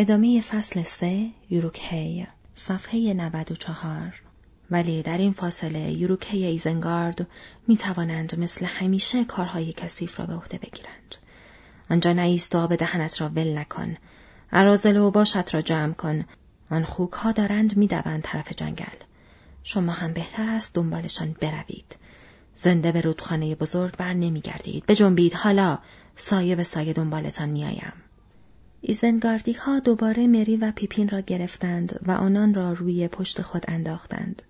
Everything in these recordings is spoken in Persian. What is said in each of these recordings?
ادامه فصل سه یوروکهی صفحه 94 ولی در این فاصله یوروکهی ایزنگارد می توانند مثل همیشه کارهای کثیف را به عهده بگیرند. آنجا نایست و آب دهنت را ول نکن. عرازل و باشت را جمع کن. آن خوک ها دارند می دوند طرف جنگل. شما هم بهتر است دنبالشان بروید. زنده به رودخانه بزرگ بر نمی گردید. بجنبید حالا سایه به سایه دنبالتان میآیم. ایزنگاردی ها دوباره مری و پیپین را گرفتند و آنان را روی پشت خود انداختند.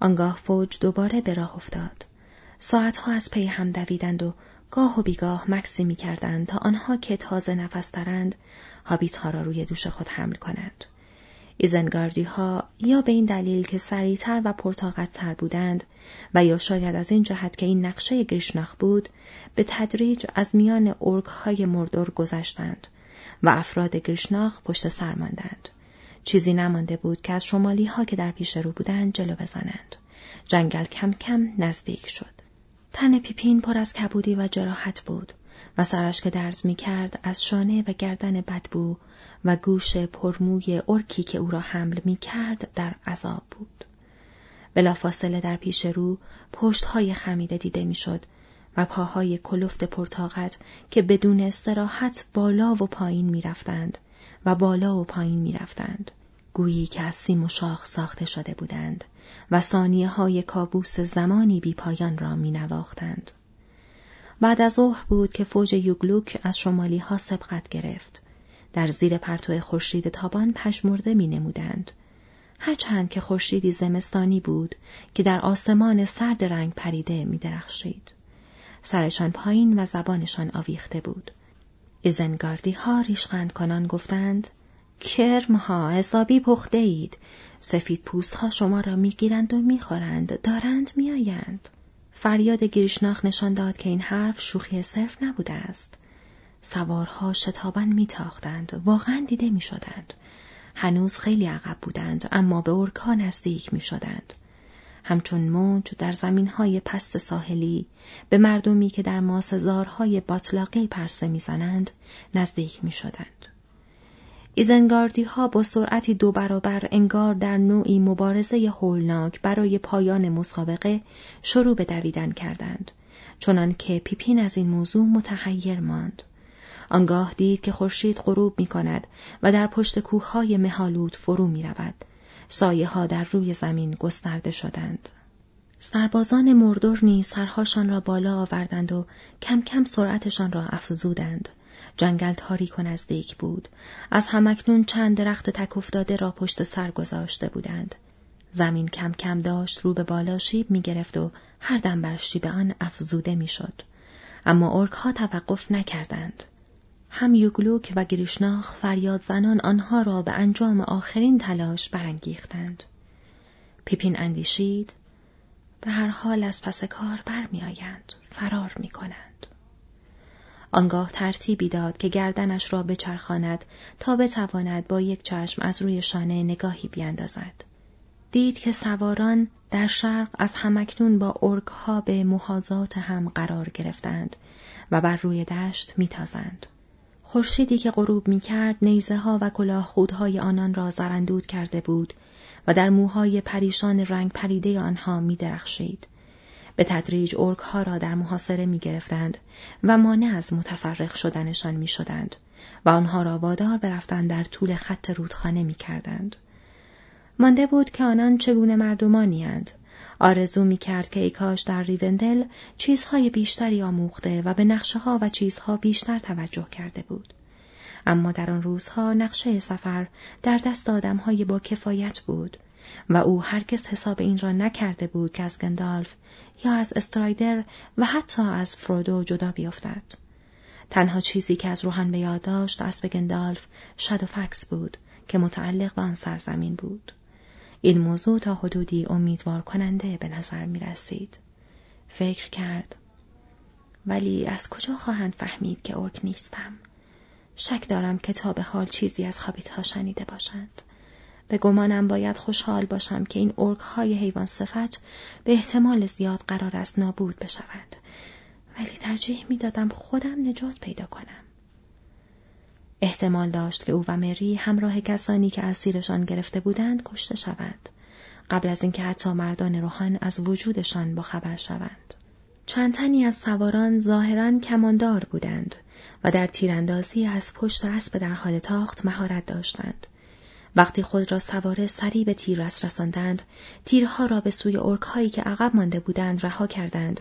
آنگاه فوج دوباره به راه افتاد. ساعتها از پی هم دویدند و گاه و بیگاه مکثی می کردند تا آنها که تازه نفس دارند هابیت ها را روی دوش خود حمل کنند. ایزنگاردی ها یا به این دلیل که سریعتر و پرطاقت‌تر بودند و یا شاید از این جهت که این نقشه گریشناخ بود به تدریج از میان ارک های مردور گذشتند و افراد گریشناخ پشت سر ماندند. چیزی نمانده بود که از شمالی ها که در پیش رو بودند جلو بزنند. جنگل کم کم نزدیک شد. تن پیپین پر از کبودی و جراحت بود و سرش که درز می کرد از شانه و گردن بدبو و گوش پرموی ارکی که او را حمل می کرد در عذاب بود. بلافاصله در پیش رو های خمیده دیده می‌شد و پاهای کلفت پرتاقت که بدون استراحت بالا و پایین می‌رفتند و بالا و پایین می‌رفتند گویی که از سیم و شاخ ساخته شده بودند و ثانیه های کابوس زمانی بی پایان را می نواختند. بعد از ظهر بود که فوج یوگلوک از شمالی ها سبقت گرفت. در زیر پرتو خورشید تابان پشمرده می نمودند. هرچند که خورشیدی زمستانی بود که در آسمان سرد رنگ پریده می درخشید. سرشان پایین و زبانشان آویخته بود. ازنگاردی ها ریشخند کنان گفتند کرم ها حسابی پخته اید. سفید پوست ها شما را می‌گیرند و می‌خورند. دارند میآیند. فریاد گریشناخ نشان داد که این حرف شوخی صرف نبوده است. سوارها شتابان میتاختند. واقعا دیده می‌شدند. هنوز خیلی عقب بودند اما به ارکا نزدیک می‌شدند. همچون موج در زمین های پست ساحلی به مردمی که در ماسزارهای باطلاقی پرسه می‌زنند نزدیک می شدند. ایزنگاردی ها با سرعتی دو برابر انگار در نوعی مبارزه هولناک برای پایان مسابقه شروع به دویدن کردند چنان که پیپین از این موضوع متحیر ماند آنگاه دید که خورشید غروب می کند و در پشت کوههای مهالود فرو می رود. سایه ها در روی زمین گسترده شدند. سربازان مردور نیز سرهاشان را بالا آوردند و کم کم سرعتشان را افزودند. جنگل تاریک و نزدیک بود. از همکنون چند درخت تک افتاده را پشت سر گذاشته بودند. زمین کم کم داشت رو به بالا شیب می گرفت و هر دم بر شیب آن افزوده می شد. اما ارک ها توقف نکردند. هم یوگلوک و گریشناخ فریاد زنان آنها را به انجام آخرین تلاش برانگیختند. پیپین اندیشید به هر حال از پس کار برمیآیند فرار می کنند. آنگاه ترتیبی داد که گردنش را بچرخاند تا بتواند با یک چشم از روی شانه نگاهی بیاندازد. دید که سواران در شرق از همکنون با ارک ها به محاضات هم قرار گرفتند و بر روی دشت میتازند. خورشیدی که غروب می کرد نیزه ها و کلاه خودهای آنان را زرندود کرده بود و در موهای پریشان رنگ پریده آنها می درخشید. به تدریج ارک ها را در محاصره می گرفتند و مانع از متفرق شدنشان می شدند و آنها را وادار برفتن در طول خط رودخانه می کردند. مانده بود که آنان چگونه مردمانی آرزو می کرد که ای کاش در ریوندل چیزهای بیشتری آموخته و به نقشه ها و چیزها بیشتر توجه کرده بود. اما در آن روزها نقشه سفر در دست آدمهای با کفایت بود و او هرگز حساب این را نکرده بود که از گندالف یا از استرایدر و حتی از فرودو جدا بیفتد. تنها چیزی که از روحن به یاد داشت اسب گندالف فکس بود که متعلق به آن سرزمین بود. این موضوع تا حدودی امیدوار کننده به نظر می رسید. فکر کرد ولی از کجا خواهند فهمید که ارک نیستم؟ شک دارم که تا حال چیزی از خابیت ها شنیده باشند. به گمانم باید خوشحال باشم که این ارک های حیوان صفت به احتمال زیاد قرار است نابود بشوند. ولی ترجیح می دادم خودم نجات پیدا کنم. احتمال داشت که او و مری همراه کسانی که اسیرشان گرفته بودند کشته شوند قبل از اینکه حتی مردان روحان از وجودشان با خبر شوند چند تنی از سواران ظاهرا کماندار بودند و در تیراندازی از پشت اسب در حال تاخت مهارت داشتند وقتی خود را سواره سری به تیررس رساندند تیرها را به سوی ارکهایی که عقب مانده بودند رها کردند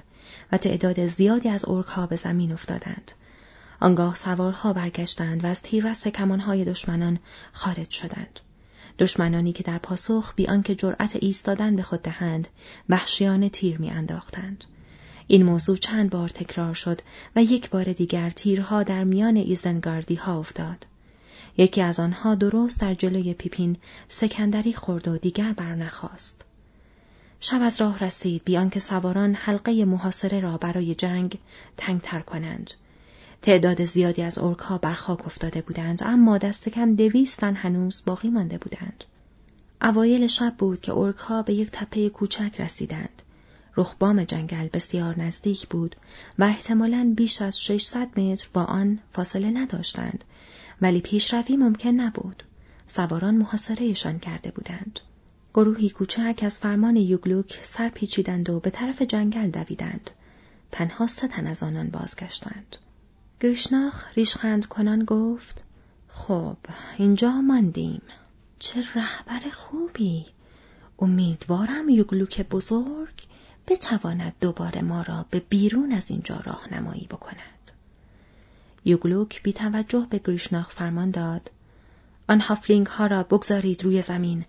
و تعداد زیادی از ارکها به زمین افتادند. آنگاه سوارها برگشتند و از تیررس کمانهای دشمنان خارج شدند. دشمنانی که در پاسخ بی آنکه جرأت ایستادن به خود دهند وحشیانه تیر میانداختند. این موضوع چند بار تکرار شد و یک بار دیگر تیرها در میان ایزنگاردی ها افتاد. یکی از آنها درست در جلوی پیپین سکندری خورد و دیگر برنخواست. شب از راه رسید بیان که سواران حلقه محاصره را برای جنگ تنگتر کنند. تعداد زیادی از ارکها بر خاک افتاده بودند اما دست کم دویستن هنوز باقی مانده بودند. اوایل شب بود که ارکها به یک تپه کوچک رسیدند. رخبام جنگل بسیار نزدیک بود و احتمالاً بیش از 600 متر با آن فاصله نداشتند ولی پیشروی ممکن نبود. سواران محاصرهشان کرده بودند. گروهی کوچک از فرمان یوگلوک سر پیچیدند و به طرف جنگل دویدند. تنها سه تن از آنان بازگشتند. گریشناخ ریشخند کنان گفت خب اینجا ماندیم. چه رهبر خوبی. امیدوارم یوگلوک بزرگ بتواند دوباره ما را به بیرون از اینجا راهنمایی بکند. یوگلوک بی توجه به گریشناخ فرمان داد. آن هافلینگ ها را بگذارید روی زمین.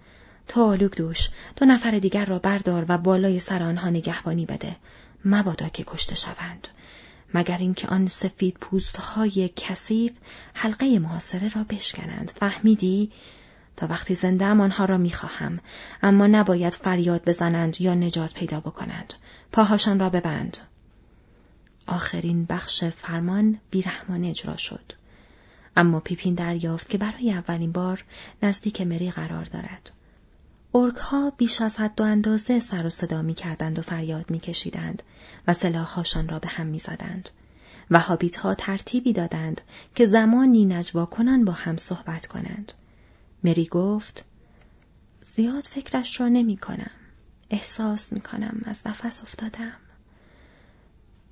تو دوش دو نفر دیگر را بردار و بالای سر آنها نگهبانی بده. مبادا که کشته شوند. مگر اینکه آن سفید پوست های کثیف حلقه محاصره را بشکنند. فهمیدی؟ تا وقتی زنده آنها را می‌خواهم اما نباید فریاد بزنند یا نجات پیدا بکنند. پاهاشان را ببند. آخرین بخش فرمان بیرحمانه اجرا شد. اما پیپین دریافت که برای اولین بار نزدیک مری قرار دارد. ارک ها بیش از حد و اندازه سر و صدا می کردند و فریاد می کشیدند و سلاحهاشان را به هم می زدند. و هابیت ها ترتیبی دادند که زمانی نجوا کنن با هم صحبت کنند. مری گفت زیاد فکرش را نمی کنم. احساس می کنم از نفس افتادم.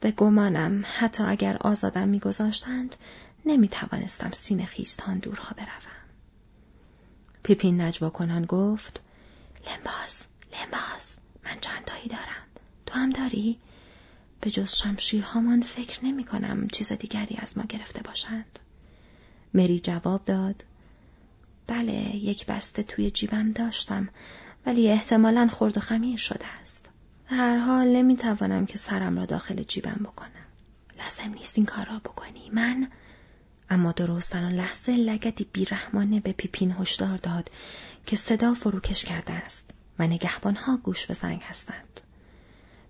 به گمانم حتی اگر آزادم میگذاشتند نمی توانستم سین خیستان دورها بروم. پیپین نجوا کنان گفت لمباس لمباس من چندتایی دارم تو هم داری؟ به جز شمشیرهامان فکر نمی کنم چیز دیگری از ما گرفته باشند. مری جواب داد بله یک بسته توی جیبم داشتم ولی احتمالا خرد و خمیر شده است. هر حال نمی‌توانم که سرم را داخل جیبم بکنم. لازم نیست این کار را بکنی. من اما درست در آن لحظه لگدی بیرحمانه به پیپین هشدار داد که صدا فروکش کرده است و نگهبانها گوش به زنگ هستند.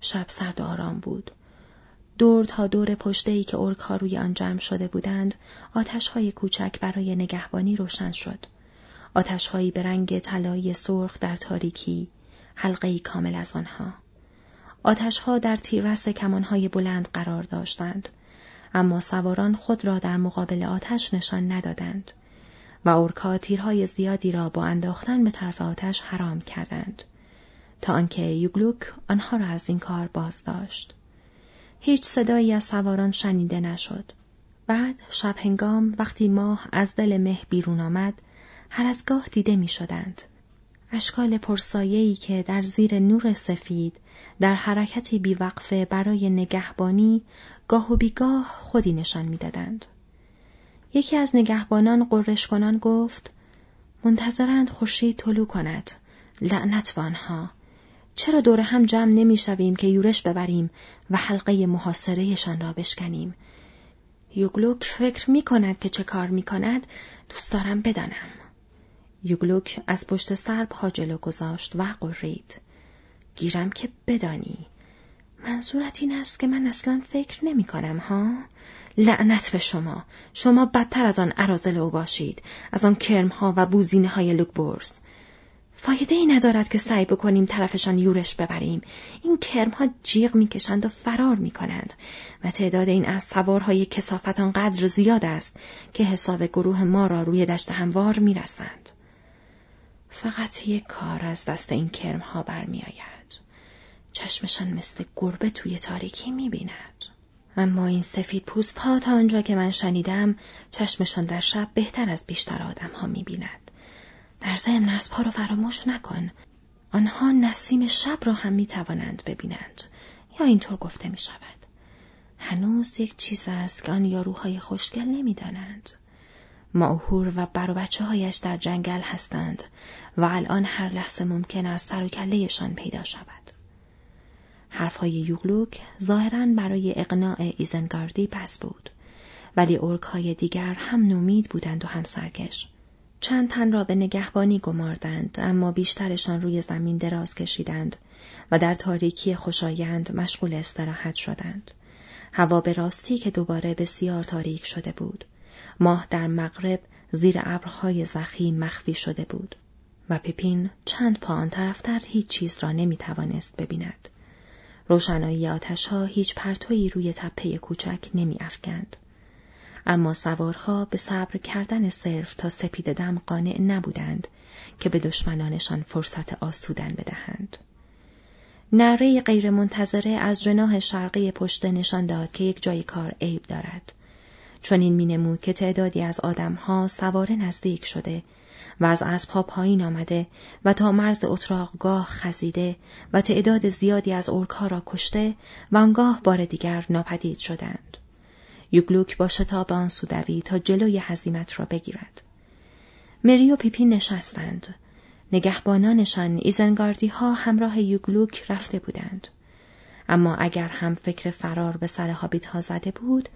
شب سرد و آرام بود. دور تا دور پشته ای که ارک روی آن جمع شده بودند، آتش های کوچک برای نگهبانی روشن شد. آتش هایی به رنگ طلایی سرخ در تاریکی، حلقه کامل از آنها. آتشها در تیررس کمانهای بلند قرار داشتند اما سواران خود را در مقابل آتش نشان ندادند و اورکا تیرهای زیادی را با انداختن به طرف آتش حرام کردند تا آنکه یوگلوک آنها را از این کار باز داشت. هیچ صدایی از سواران شنیده نشد. بعد شب هنگام وقتی ماه از دل مه بیرون آمد هر از گاه دیده می شدند. اشکال پرسایه‌ای که در زیر نور سفید در حرکتی بیوقفه برای نگهبانی گاه و بیگاه خودی نشان می‌دادند. یکی از نگهبانان قررش کنان گفت منتظرند خورشید طلو کند. لعنت آنها. چرا دور هم جمع نمی‌شویم که یورش ببریم و حلقه محاصرهشان را بشکنیم؟ یوگلوک فکر می کند که چه کار می کند دوست دارم بدانم. یوگلوک از پشت سر پا جلو گذاشت و قرید. گیرم که بدانی. منظورت این است که من اصلا فکر نمی کنم ها؟ لعنت به شما. شما بدتر از آن عرازل او باشید. از آن کرم ها و بوزینه های لوکبورز. فایده ای ندارد که سعی بکنیم طرفشان یورش ببریم. این کرمها جیغ می‌کشند و فرار می‌کنند و تعداد این از سوارهای کسافت آنقدر زیاد است که حساب گروه ما را روی دشت هموار می‌رسند. فقط یک کار از دست این کرمها برمیآید. چشمشان مثل گربه توی تاریکی می‌بیند. اما این سفید پوست ها تا آنجا که من شنیدم چشمشان در شب بهتر از بیشتر آدم ها می‌بیند. در ضمن اسبها را فراموش نکن. آنها نسیم شب را هم می توانند ببینند یا اینطور گفته می شود. هنوز یک چیز است که آن یاروهای خوشگل نمی دانند. ماهور و بر هایش در جنگل هستند و الان هر لحظه ممکن است سر و کلهشان پیدا شود. حرفهای یوگلوک ظاهرا برای اقناع ایزنگاردی بس بود ولی ارک های دیگر هم نومید بودند و هم سرکش. چند تن را به نگهبانی گماردند اما بیشترشان روی زمین دراز کشیدند و در تاریکی خوشایند مشغول استراحت شدند. هوا به راستی که دوباره بسیار تاریک شده بود. ماه در مغرب زیر ابرهای زخی مخفی شده بود و پپین چند پا آن طرفتر هیچ چیز را نمی توانست ببیند. روشنایی آتشها هیچ پرتویی روی تپه کوچک نمی افکند. اما سوارها به صبر کردن صرف تا سپید دم قانع نبودند که به دشمنانشان فرصت آسودن بدهند. نره غیر منتظره از جناح شرقی پشت نشان داد که یک جای کار عیب دارد. چون این مینمود که تعدادی از آدمها سواره نزدیک شده و از اسبها پایین آمده و تا مرز اتراقگاه خزیده و تعداد زیادی از اورکها را کشته و آنگاه بار دیگر ناپدید شدند. یوگلوک با شتاب آن سودوی تا جلوی حزیمت را بگیرد. مری و پیپین نشستند. نگهبانانشان ایزنگاردی ها همراه یوگلوک رفته بودند. اما اگر هم فکر فرار به سر هابیت ها زده بود،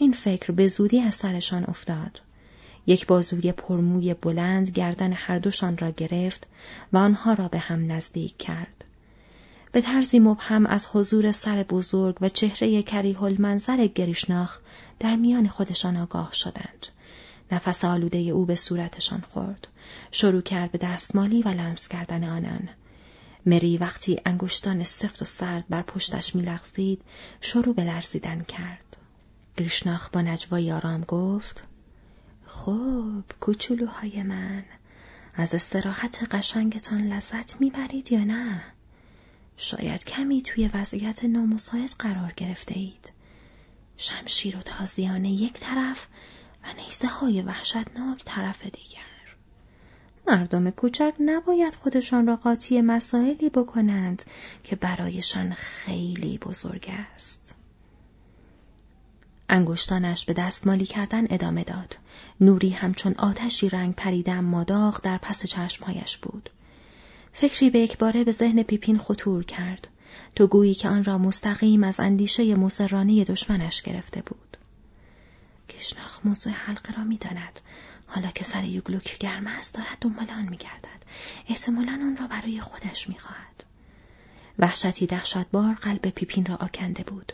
این فکر به زودی از سرشان افتاد. یک بازوی پرموی بلند گردن هر دوشان را گرفت و آنها را به هم نزدیک کرد. به طرزی مبهم از حضور سر بزرگ و چهره کریه منظر گریشناخ در میان خودشان آگاه شدند. نفس آلوده او به صورتشان خورد. شروع کرد به دستمالی و لمس کردن آنان. مری وقتی انگشتان سفت و سرد بر پشتش میلغزید شروع به لرزیدن کرد. گریشناخ با نجوای آرام گفت خب کوچولوهای من از استراحت قشنگتان لذت می‌برید یا نه؟ شاید کمی توی وضعیت نامساعد قرار گرفته اید. شمشیر و تازیانه یک طرف و نیزه های وحشتناک طرف دیگر. مردم کوچک نباید خودشان را قاطی مسائلی بکنند که برایشان خیلی بزرگ است. انگشتانش به دستمالی کردن ادامه داد. نوری همچون آتشی رنگ پریده اما داغ در پس چشمهایش بود. فکری به یکباره به ذهن پیپین خطور کرد. تو گویی که آن را مستقیم از اندیشه مسررانه دشمنش گرفته بود. کشناخ موضوع حلقه را می‌داند. حالا که سر یوگلوک گرم است دارد دنبال آن میگردد. احتمالا آن را برای خودش می‌خواهد. وحشتی دهشتبار قلب پیپین را آکنده بود.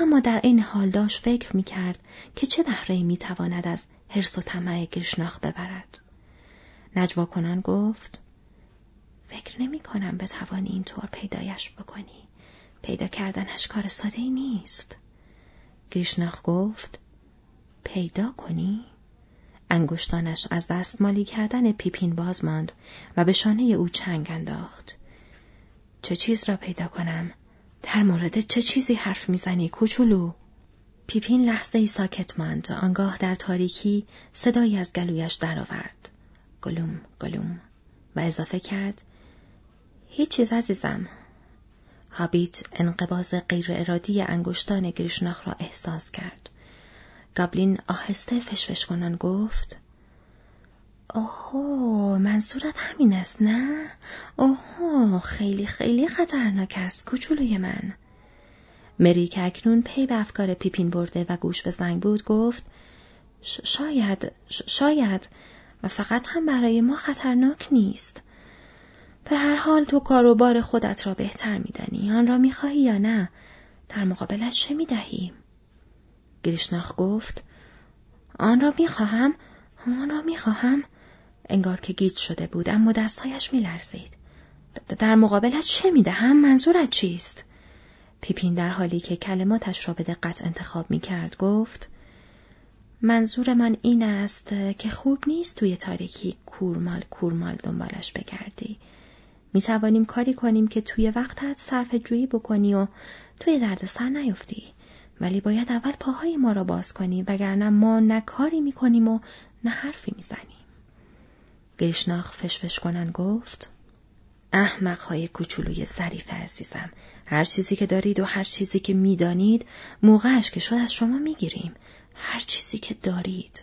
اما در این حال داشت فکر می‌کرد که چه بهره می‌تواند از حرس و طمع گرشناخ ببرد. نجوا کنان گفت فکر نمی کنم بتوانی اینطور پیدایش بکنی. پیدا کردنش کار ساده ای نیست. گریشناخ گفت پیدا کنی؟ انگشتانش از دست مالی کردن پیپین باز ماند و به شانه او چنگ انداخت. چه چیز را پیدا کنم؟ در مورد چه چیزی حرف می‌زنی کوچولو؟ پیپین لحظه ای ساکت ماند آنگاه در تاریکی صدایی از گلویش درآورد. گلوم گلوم و اضافه کرد هیچ چیز عزیزم. هابیت انقباض غیر ارادی انگشتان گریشناخ را احساس کرد. گابلین آهسته فشفش کنان گفت اوه منظورت همین است نه؟ اوه خیلی خیلی خطرناک است کوچولوی من. مری که اکنون پی به افکار پیپین برده و گوش به زنگ بود گفت شاید شاید و فقط هم برای ما خطرناک نیست. به هر حال تو کاروبار خودت را بهتر میدانی آن را می‌خواهی یا نه در مقابلت چه می‌دهی گریشناخ گفت آن را می‌خواهم آن را می‌خواهم انگار که گیج شده بود اما دستهایش میلرزید. در مقابلت چه می‌دهم؟ منظورت چیست؟ پیپین در حالی که کلماتش را به دقت انتخاب می کرد گفت منظور من این است که خوب نیست توی تاریکی کورمال کورمال دنبالش بگردی. می توانیم کاری کنیم که توی وقتت صرف جویی بکنی و توی دردسر نیفتی. ولی باید اول پاهای ما را باز کنی وگرنه ما نه کاری می کنیم و نه حرفی می زنیم. گریشناخ فشفش کنن گفت احمقهای کوچولوی ظریف عزیزم هر چیزی که دارید و هر چیزی که می‌دانید موقعش که شد از شما می‌گیریم. هر چیزی که دارید.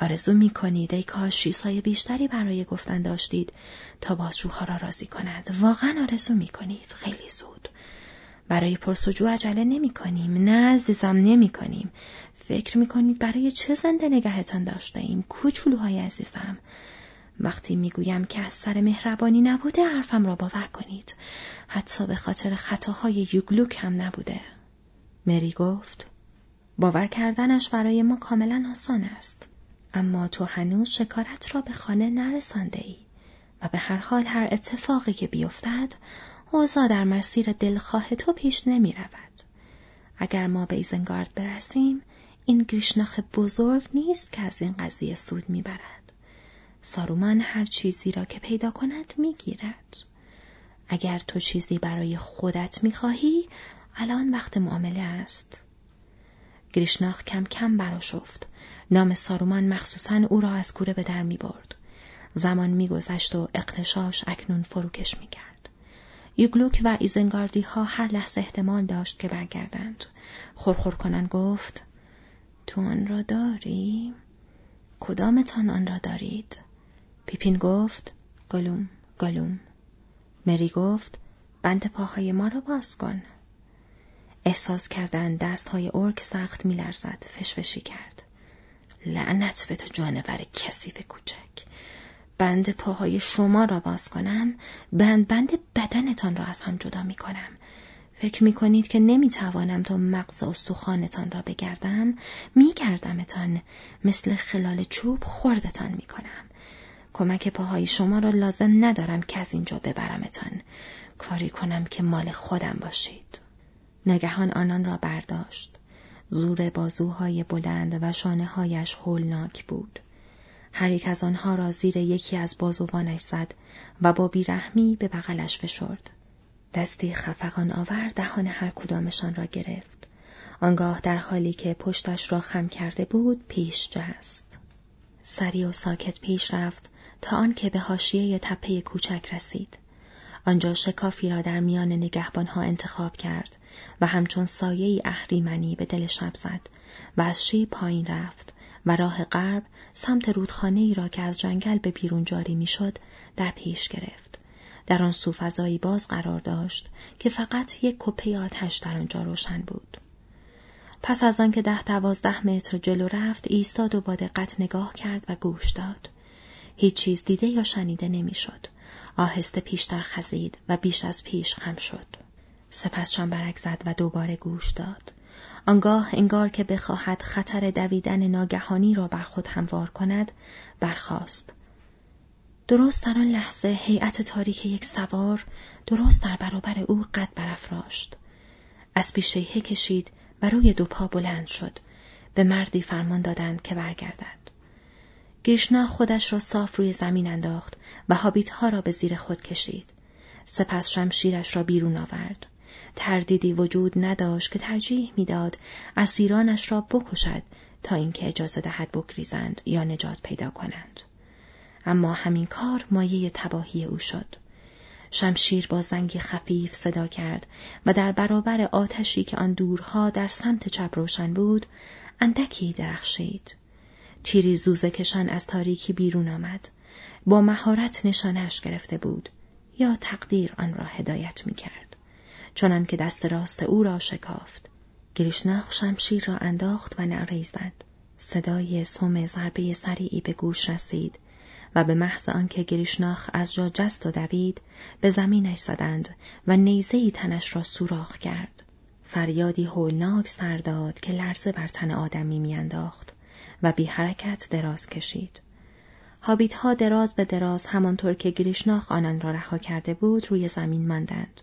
آرزو می‌کنید ای کاش چیزهای بیشتری برای گفتن داشتید تا بازجوها را راضی کند واقعا آرزو می‌کنید. خیلی زود. برای پرسجو عجله نمی کنیم. نه عزیزم نمی کنیم. فکر می کنید برای چه زنده نگهتان داشته ایم؟ کوچولوهای عزیزم. وقتی می‌گویم که از سر مهربانی نبوده حرفم را باور کنید. حتی به خاطر خطاهای یوگلوک هم نبوده. مری گفت باور کردنش برای ما کاملا آسان است. اما تو هنوز شکارت را به خانه نرسانده ای و به هر حال هر اتفاقی که بیفتد اوضاع در مسیر دلخواه تو پیش نمی رود. اگر ما به ایزنگارد برسیم این گریشناخ بزرگ نیست که از این قضیه سود می‌برد. سارومان هر چیزی را که پیدا کند می‌گیرد. اگر تو چیزی برای خودت می‌خواهی الان وقت معامله است. گریشناخ کم کم براشفت. نام سارومان مخصوصا او را از کوره به در می برد. زمان میگذشت و اقتشاش اکنون فروکش می‌کرد. یوگلوک و ایزنگاردی ها هر لحظه احتمال داشت که برگردند. خورخور کنن گفت تو آن را داری؟ کدامتان آن را دارید؟ پیپین گفت گلوم گلوم. مری گفت بند پاهای ما را باز کن. احساس کردن دستهای ارک سخت میلرزد فشفشی کرد. لعنت به تو جانور کثیف کوچک. بند پاهای شما را باز کنم بند بند بدنتان را از هم جدا می کنم فکر می کنید که نمی توانم تا مغز و سخانتان را بگردم می گردمتان مثل خلال چوب خوردتان می کنم کمک پاهای شما را لازم ندارم که از اینجا ببرمتان. کاری کنم که مال خودم باشید. نگهان آنان را برداشت. زور بازوهای بلند و شانه هایش هولناک بود. هر یک از آنها را زیر یکی از بازوانش زد و با بیرحمی به بغلش فشرد. دستی خفقان آور دهان هر کدامشان را گرفت. آنگاه در حالی که پشتش را خم کرده بود پیش جست. سری و ساکت پیش رفت تا آنکه به حاشیه تپه کوچک رسید. آنجا شکافی را در میان نگهبانها انتخاب کرد و همچون سایه اهریمنی به دل شب زد و از شی پایین رفت و راه غرب سمت رودخانه ای را که از جنگل به بیرون جاری می‌شد در پیش گرفت. در آن سو فضایی باز قرار داشت که فقط یک کپه آتش در آنجا روشن بود. پس از آنکه ده دوازده متر جلو رفت ایستاد و با دقت نگاه کرد و گوش داد. هیچ چیز دیده یا شنیده نمی‌شد. آهسته پیشتر خزید و بیش از پیش خم شد. سپس چنبرک زد و دوباره گوش داد. آنگاه انگار که بخواهد خطر دویدن ناگهانی را بر خود هموار کند برخاست. درست در آن لحظه هیئت تاریک یک سوار درست در برابر او قد برافراشت. از پیشیه کشید و روی دو پا بلند شد. به مردی فرمان دادند که برگردد. گریشنا خودش را صاف روی زمین انداخت و هابیت ها را به زیر خود کشید. سپس شمشیرش را بیرون آورد. تردیدی وجود نداشت که ترجیح می‌داد اسیرانش را بکشد تا اینکه اجازه دهد بگریزند یا نجات پیدا کنند. اما همین کار مایه تباهی او شد. شمشیر با زنگ خفیف صدا کرد و در برابر آتشی که آن دورها در سمت چپ روشن بود اندکی درخشید. تیری زوزه کشان از تاریکی بیرون آمد. با مهارت نشانش گرفته بود یا تقدیر آن را هدایت می کرد. چنان که دست راست او را شکافت. گریشناخ شمشیر را انداخت و نعره زد. صدای سوم ضربه سریعی به گوش رسید و به محض آنکه گریشناخ از جا جست و دوید به زمینش زدند و نیزهای تنش را سوراخ کرد. فریادی هولناک سر داد که لرزه بر تن آدمی میانداخت. و بی حرکت دراز کشید. هابیت ها دراز به دراز همانطور که گریشناخ آنان را رها کرده بود روی زمین ماندند.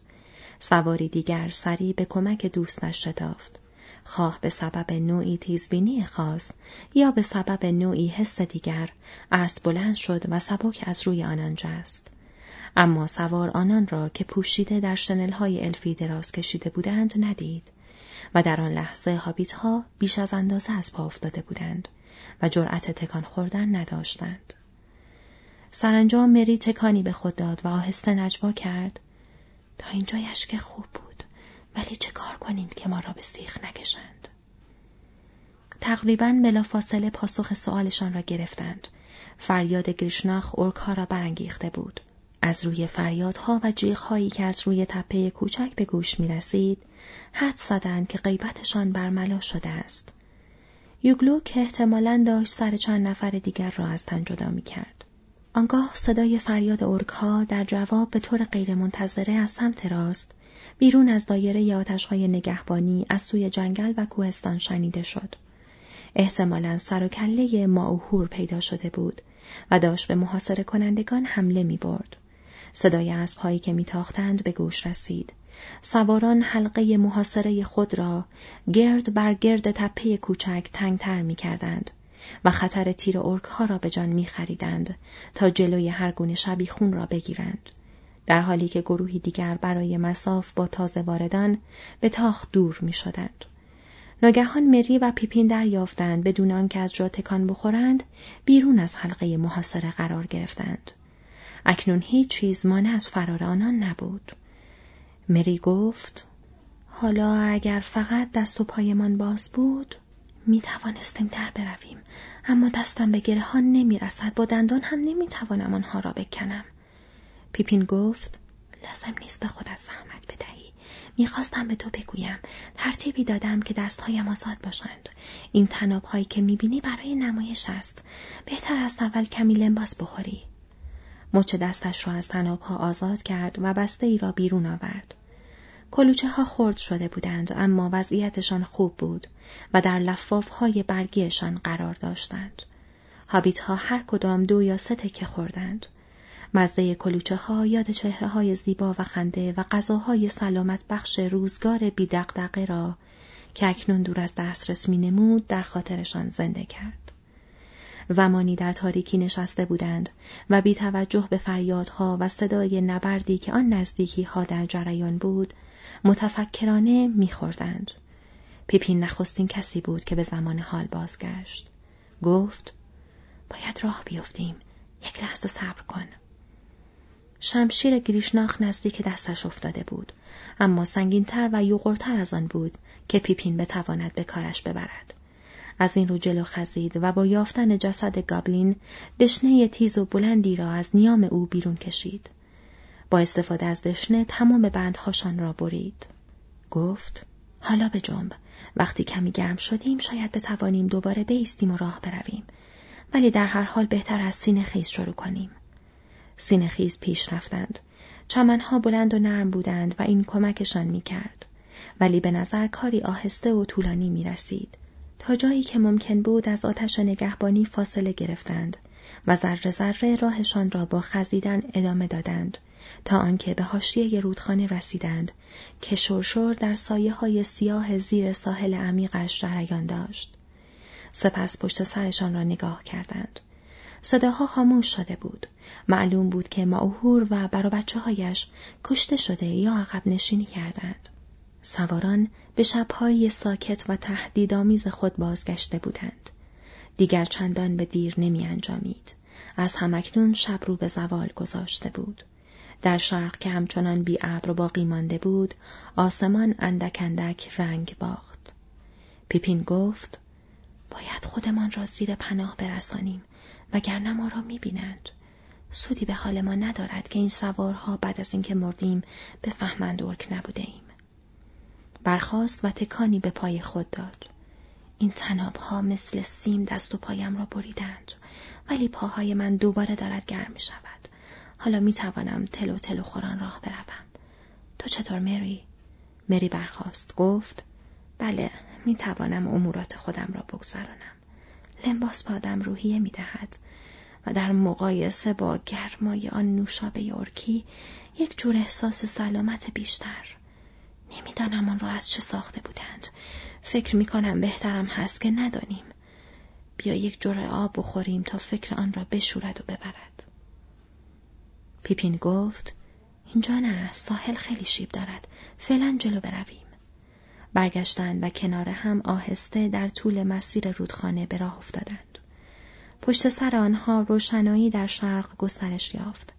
سواری دیگر سری به کمک دوستش شتافت. خواه به سبب نوعی تیزبینی خاص یا به سبب نوعی حس دیگر اسب بلند شد و سبک از روی آنان جست. اما سوار آنان را که پوشیده در های الفی دراز کشیده بودند ندید و در آن لحظه هابیت ها بیش از اندازه از پا افتاده بودند و جرأت تکان خوردن نداشتند. سرانجام مری تکانی به خود داد و آهسته نجوا کرد تا اینجایش که خوب بود ولی چه کار کنیم که ما را به سیخ نکشند تقریبا بلافاصله پاسخ سوالشان را گرفتند فریاد گریشناخ اورکها را برانگیخته بود از روی فریادها و جیغهایی که از روی تپه کوچک به گوش می رسید، حد زدند که غیبتشان برملا شده است. یوگلو که احتمالا داشت سر چند نفر دیگر را از تن جدا می کرد. آنگاه صدای فریاد ارکها در جواب به طور غیرمنتظره از سمت راست بیرون از دایره آتشهای نگهبانی از سوی جنگل و کوهستان شنیده شد. احتمالا سر و کله ماوهور پیدا شده بود و داشت به محاصره کنندگان حمله می برد. صدای اسبهایی که میتاختند به گوش رسید. سواران حلقه محاصره خود را گرد بر گرد تپه کوچک تنگتر می کردند و خطر تیر ارک ها را به جان می خریدند تا جلوی هر گونه خون را بگیرند. در حالی که گروهی دیگر برای مساف با تازه واردان به تاخت دور می شدند. ناگهان مری و پیپین دریافتند بدون آنکه از جا تکان بخورند بیرون از حلقه محاصره قرار گرفتند. اکنون هیچ چیز مانع از فرار آنان نبود. مری گفت حالا اگر فقط دست و پایمان باز بود می توانستیم در برویم. اما دستم به گره ها نمی رسد با دندان هم نمی توانم آنها را بکنم. پیپین گفت لازم نیست به خودت زحمت بدهی. می‌خواستم به تو بگویم. ترتیبی دادم که دستهایم آزاد باشند. این تنابهایی که می‌بینی برای نمایش است. بهتر است اول کمی لنباس بخوری. مچ دستش را از تنابها آزاد کرد و بسته ای را بیرون آورد. کلوچه ها خرد شده بودند اما وضعیتشان خوب بود و در لفاف های برگیشان قرار داشتند. هابیت ها هر کدام دو یا سه تکه خوردند. مزده کلوچه ها یاد چهره های زیبا و خنده و غذاهای سلامت بخش روزگار بیدقدقه را که اکنون دور از دسترس می نمود در خاطرشان زنده کرد. زمانی در تاریکی نشسته بودند و بی توجه به فریادها و صدای نبردی که آن نزدیکی ها در جریان بود متفکرانه میخوردند. پیپین نخستین کسی بود که به زمان حال بازگشت. گفت باید راه بیفتیم. یک لحظه صبر کن. شمشیر گریشناخ نزدیک دستش افتاده بود اما سنگینتر و یوغورتر از آن بود که پیپین بتواند به کارش ببرد. از این رو جلو خزید و با یافتن جسد گابلین دشنه تیز و بلندی را از نیام او بیرون کشید. با استفاده از دشنه تمام بندهاشان را برید. گفت حالا به جنب وقتی کمی گرم شدیم شاید بتوانیم دوباره بیستیم و راه برویم ولی در هر حال بهتر از سینه خیز شروع کنیم. سینه خیز پیش رفتند. چمنها بلند و نرم بودند و این کمکشان می کرد. ولی به نظر کاری آهسته و طولانی می رسید. تا جایی که ممکن بود از آتش نگهبانی فاصله گرفتند و ذره ذره راهشان را با خزیدن ادامه دادند تا آنکه به حاشیه رودخانه رسیدند که شرشور در سایه های سیاه زیر ساحل عمیقش جریان داشت. سپس پشت سرشان را نگاه کردند. صداها خاموش شده بود. معلوم بود که معهور و برا بچه هایش کشته شده یا عقب نشینی کردند. سواران به شبهای ساکت و تهدیدآمیز خود بازگشته بودند. دیگر چندان به دیر نمی انجامید. از همکنون شب رو به زوال گذاشته بود. در شرق که همچنان بی ابر باقی مانده بود، آسمان اندک اندک رنگ باخت. پیپین گفت: باید خودمان را زیر پناه برسانیم وگرنه ما را می‌بینند. سودی به حال ما ندارد که این سوارها بعد از اینکه مردیم بفهمند ارک نبوده ایم. برخاست و تکانی به پای خود داد. این تناب ها مثل سیم دست و پایم را بریدند ولی پاهای من دوباره دارد گرم می شود. حالا می توانم تلو تلو خوران راه بروم. تو چطور مری؟ مری برخاست گفت بله می توانم امورات خودم را بگذرانم. لنباس با آدم روحیه می دهد و در مقایسه با گرمای آن نوشابه ارکی یک جور احساس سلامت بیشتر نمی‌دانم آن را از چه ساخته بودند. فکر می کنم بهترم هست که ندانیم. بیا یک جور آب بخوریم تا فکر آن را بشورد و ببرد. پیپین گفت اینجا نه ساحل خیلی شیب دارد. فعلا جلو برویم. برگشتند و کنار هم آهسته در طول مسیر رودخانه به راه افتادند. پشت سر آنها روشنایی در شرق گسترش یافت.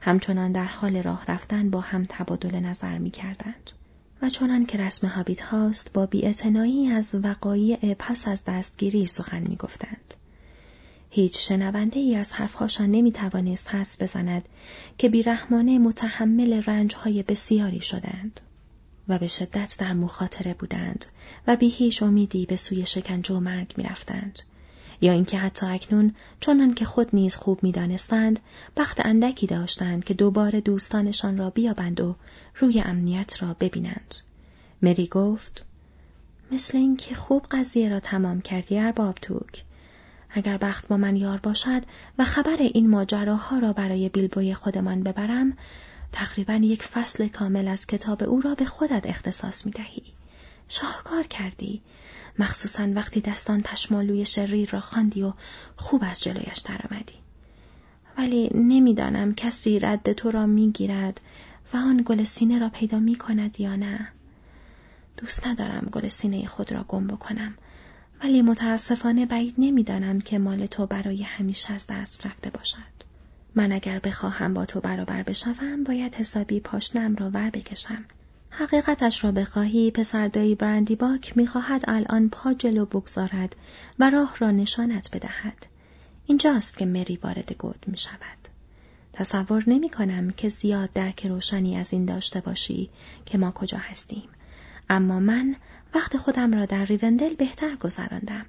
همچنان در حال راه رفتن با هم تبادل نظر می کردند. و چنان که رسم هابیت هاست با بیاعتنایی از وقایع پس از دستگیری سخن می گفتند. هیچ شنونده ای از حرفهاشان نمی توانست حس بزند که بیرحمانه متحمل رنجهای بسیاری شدند و به شدت در مخاطره بودند و بی هیچ امیدی به سوی شکنجه و مرگ می رفتند. یا اینکه حتی اکنون چنان که خود نیز خوب می‌دانستند بخت اندکی داشتند که دوباره دوستانشان را بیابند و روی امنیت را ببینند. مری گفت مثل اینکه خوب قضیه را تمام کردی ارباب توک اگر بخت با من یار باشد و خبر این ماجراها را برای بیلبوی خودمان ببرم تقریبا یک فصل کامل از کتاب او را به خودت اختصاص می دهی. شاهکار کردی. مخصوصا وقتی دستان پشمالوی شریر را خواندی و خوب از جلویش درآمدی ولی نمی‌دانم کسی رد تو را می‌گیرد و آن گل سینه را پیدا می کند یا نه. دوست ندارم گل سینه خود را گم بکنم ولی متاسفانه بعید نمی‌دانم که مال تو برای همیشه از دست رفته باشد. من اگر بخواهم با تو برابر بشوم باید حسابی پاشنم را ور بکشم. حقیقتش را بخواهی پسردایی برندی باک می‌خواهد الان پا جلو بگذارد و راه را نشانت بدهد. اینجاست که مری وارد گود می شود. تصور نمی کنم که زیاد درک روشنی از این داشته باشی که ما کجا هستیم. اما من وقت خودم را در ریوندل بهتر گذراندم.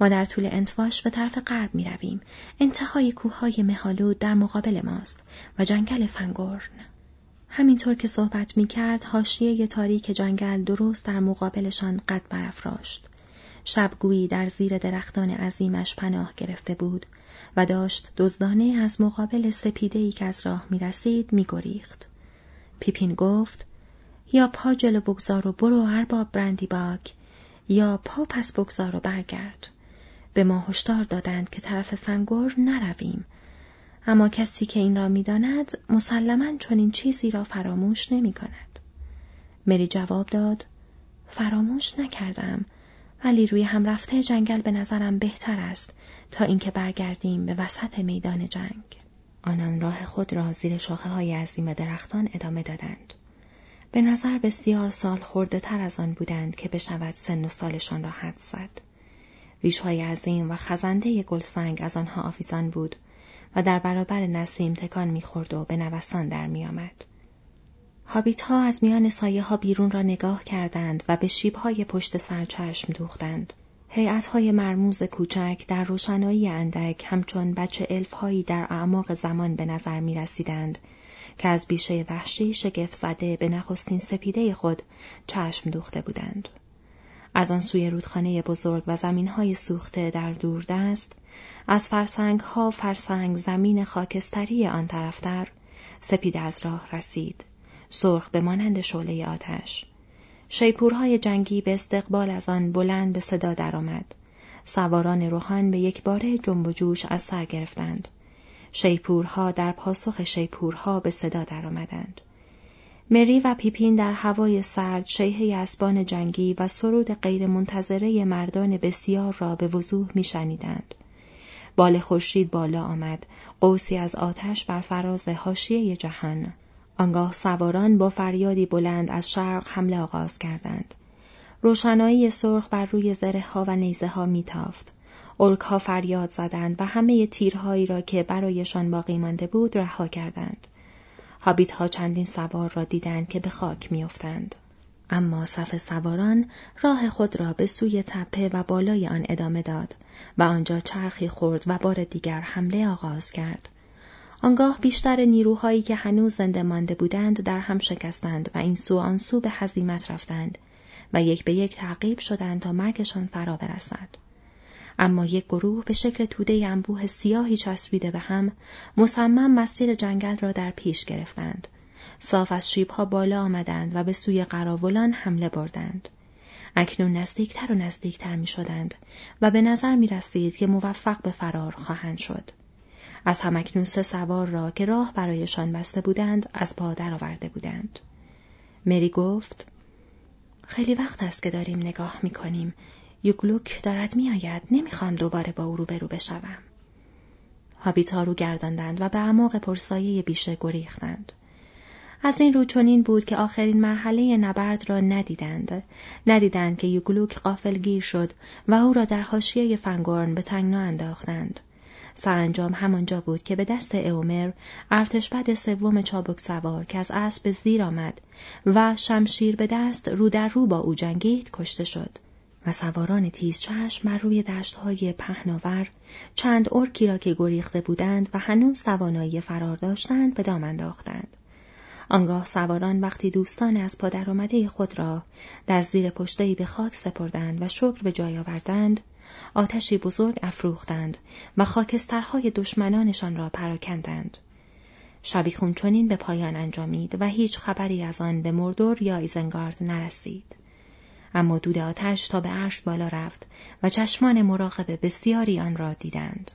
ما در طول انتواش به طرف غرب می رویم. انتهای کوههای مهالود در مقابل ماست و جنگل فنگورن. همینطور که صحبت می کرد هاشیه تاریک جنگل درست در مقابلشان قد برافراشت. شبگویی در زیر درختان عظیمش پناه گرفته بود و داشت دزدانه از مقابل سپیدهی که از راه می رسید می گریخت. پیپین گفت یا پا جلو بگذار و برو ارباب برندی باک یا پا پس بگذار و برگرد. به ما هشدار دادند که طرف فنگور نرویم اما کسی که این را می‌داند مسلما چنین چیزی را فراموش نمی کند. مری جواب داد فراموش نکردم ولی روی هم رفته جنگل به نظرم بهتر است تا اینکه برگردیم به وسط میدان جنگ. آنان راه خود را زیر شاخه های عظیم درختان ادامه دادند. به نظر بسیار سال خورده تر از آن بودند که بشود سن و سالشان را حد زد. ریشهای عظیم و خزنده گلسنگ از آنها آفیزان بود و در برابر نسیم تکان می‌خورد و به نوسان در میآمد. هابیت ها از میان سایه ها بیرون را نگاه کردند و به شیب های پشت سر چشم دوختند. هیئت های مرموز کوچک در روشنایی اندک همچون بچه الف هایی در اعماق زمان به نظر می رسیدند که از بیشه وحشی شگفت زده به نخستین سپیده خود چشم دوخته بودند. از آن سوی رودخانه بزرگ و زمین های سوخته در دوردست از فرسنگ ها فرسنگ زمین خاکستری آن طرفتر سپید از راه رسید سرخ به مانند شعله آتش. شیپورهای جنگی به استقبال از آن بلند به صدا درآمد. سواران روحان به یک باره جنب و جوش از سر گرفتند. شیپورها در پاسخ شیپورها به صدا درآمدند. مری و پیپین در هوای سرد شیهه اسبان جنگی و سرود غیر منتظره مردان بسیار را به وضوح میشنیدند. بال خورشید بالا آمد، قوسی از آتش بر فراز حاشیه جهان. آنگاه سواران با فریادی بلند از شرق حمله آغاز کردند. روشنایی سرخ بر روی زره ها و نیزه ها میتافت. ارک ها فریاد زدند و همه تیرهایی را که برایشان باقی مانده بود رها کردند. هابیت ها چندین سوار را دیدند که به خاک میافتند. اما صف سواران راه خود را به سوی تپه و بالای آن ادامه داد و آنجا چرخی خورد و بار دیگر حمله آغاز کرد. آنگاه بیشتر نیروهایی که هنوز زنده مانده بودند در هم شکستند و این سو آن سو به حزیمت رفتند و یک به یک تعقیب شدند تا مرگشان فرا برسد. اما یک گروه به شکل توده انبوه سیاهی چسبیده به هم مصمم مسیر جنگل را در پیش گرفتند. صاف از شیبها بالا آمدند و به سوی قراولان حمله بردند. اکنون نزدیکتر و نزدیکتر می شدند و به نظر می رسید که موفق به فرار خواهند شد. از همکنون سه سوار را که راه برایشان بسته بودند از پا آورده بودند. مری گفت خیلی وقت است که داریم نگاه می کنیم. یوگلوک دارد میآید نمی‌خوام دوباره با او روبرو بشوم. هابیتا رو گرداندند و به اعماق پرسایه بیشه گریختند. از این رو چنین بود که آخرین مرحله نبرد را ندیدند. ندیدند که یوگلوک قافل گیر شد و او را در حاشیه فنگورن به تنگنا انداختند. سرانجام همانجا بود که به دست اومر ارتشبد سوم چابک سوار که از اسب زیر آمد و شمشیر به دست رو در رو با او جنگید کشته شد. و سواران تیز چشم بر روی دشتهای پهناور چند ارکی را که گریخته بودند و هنوز توانایی فرار داشتند به دام انداختند. آنگاه سواران وقتی دوستان از پادر آمده خود را در زیر پشتهای به خاک سپردند و شکر به جای آوردند آتشی بزرگ افروختند و خاکسترهای دشمنانشان را پراکندند. شبیخون چنین به پایان انجامید و هیچ خبری از آن به مردور یا ایزنگارد نرسید. اما دود آتش تا به عرش بالا رفت و چشمان مراقب بسیاری آن را دیدند.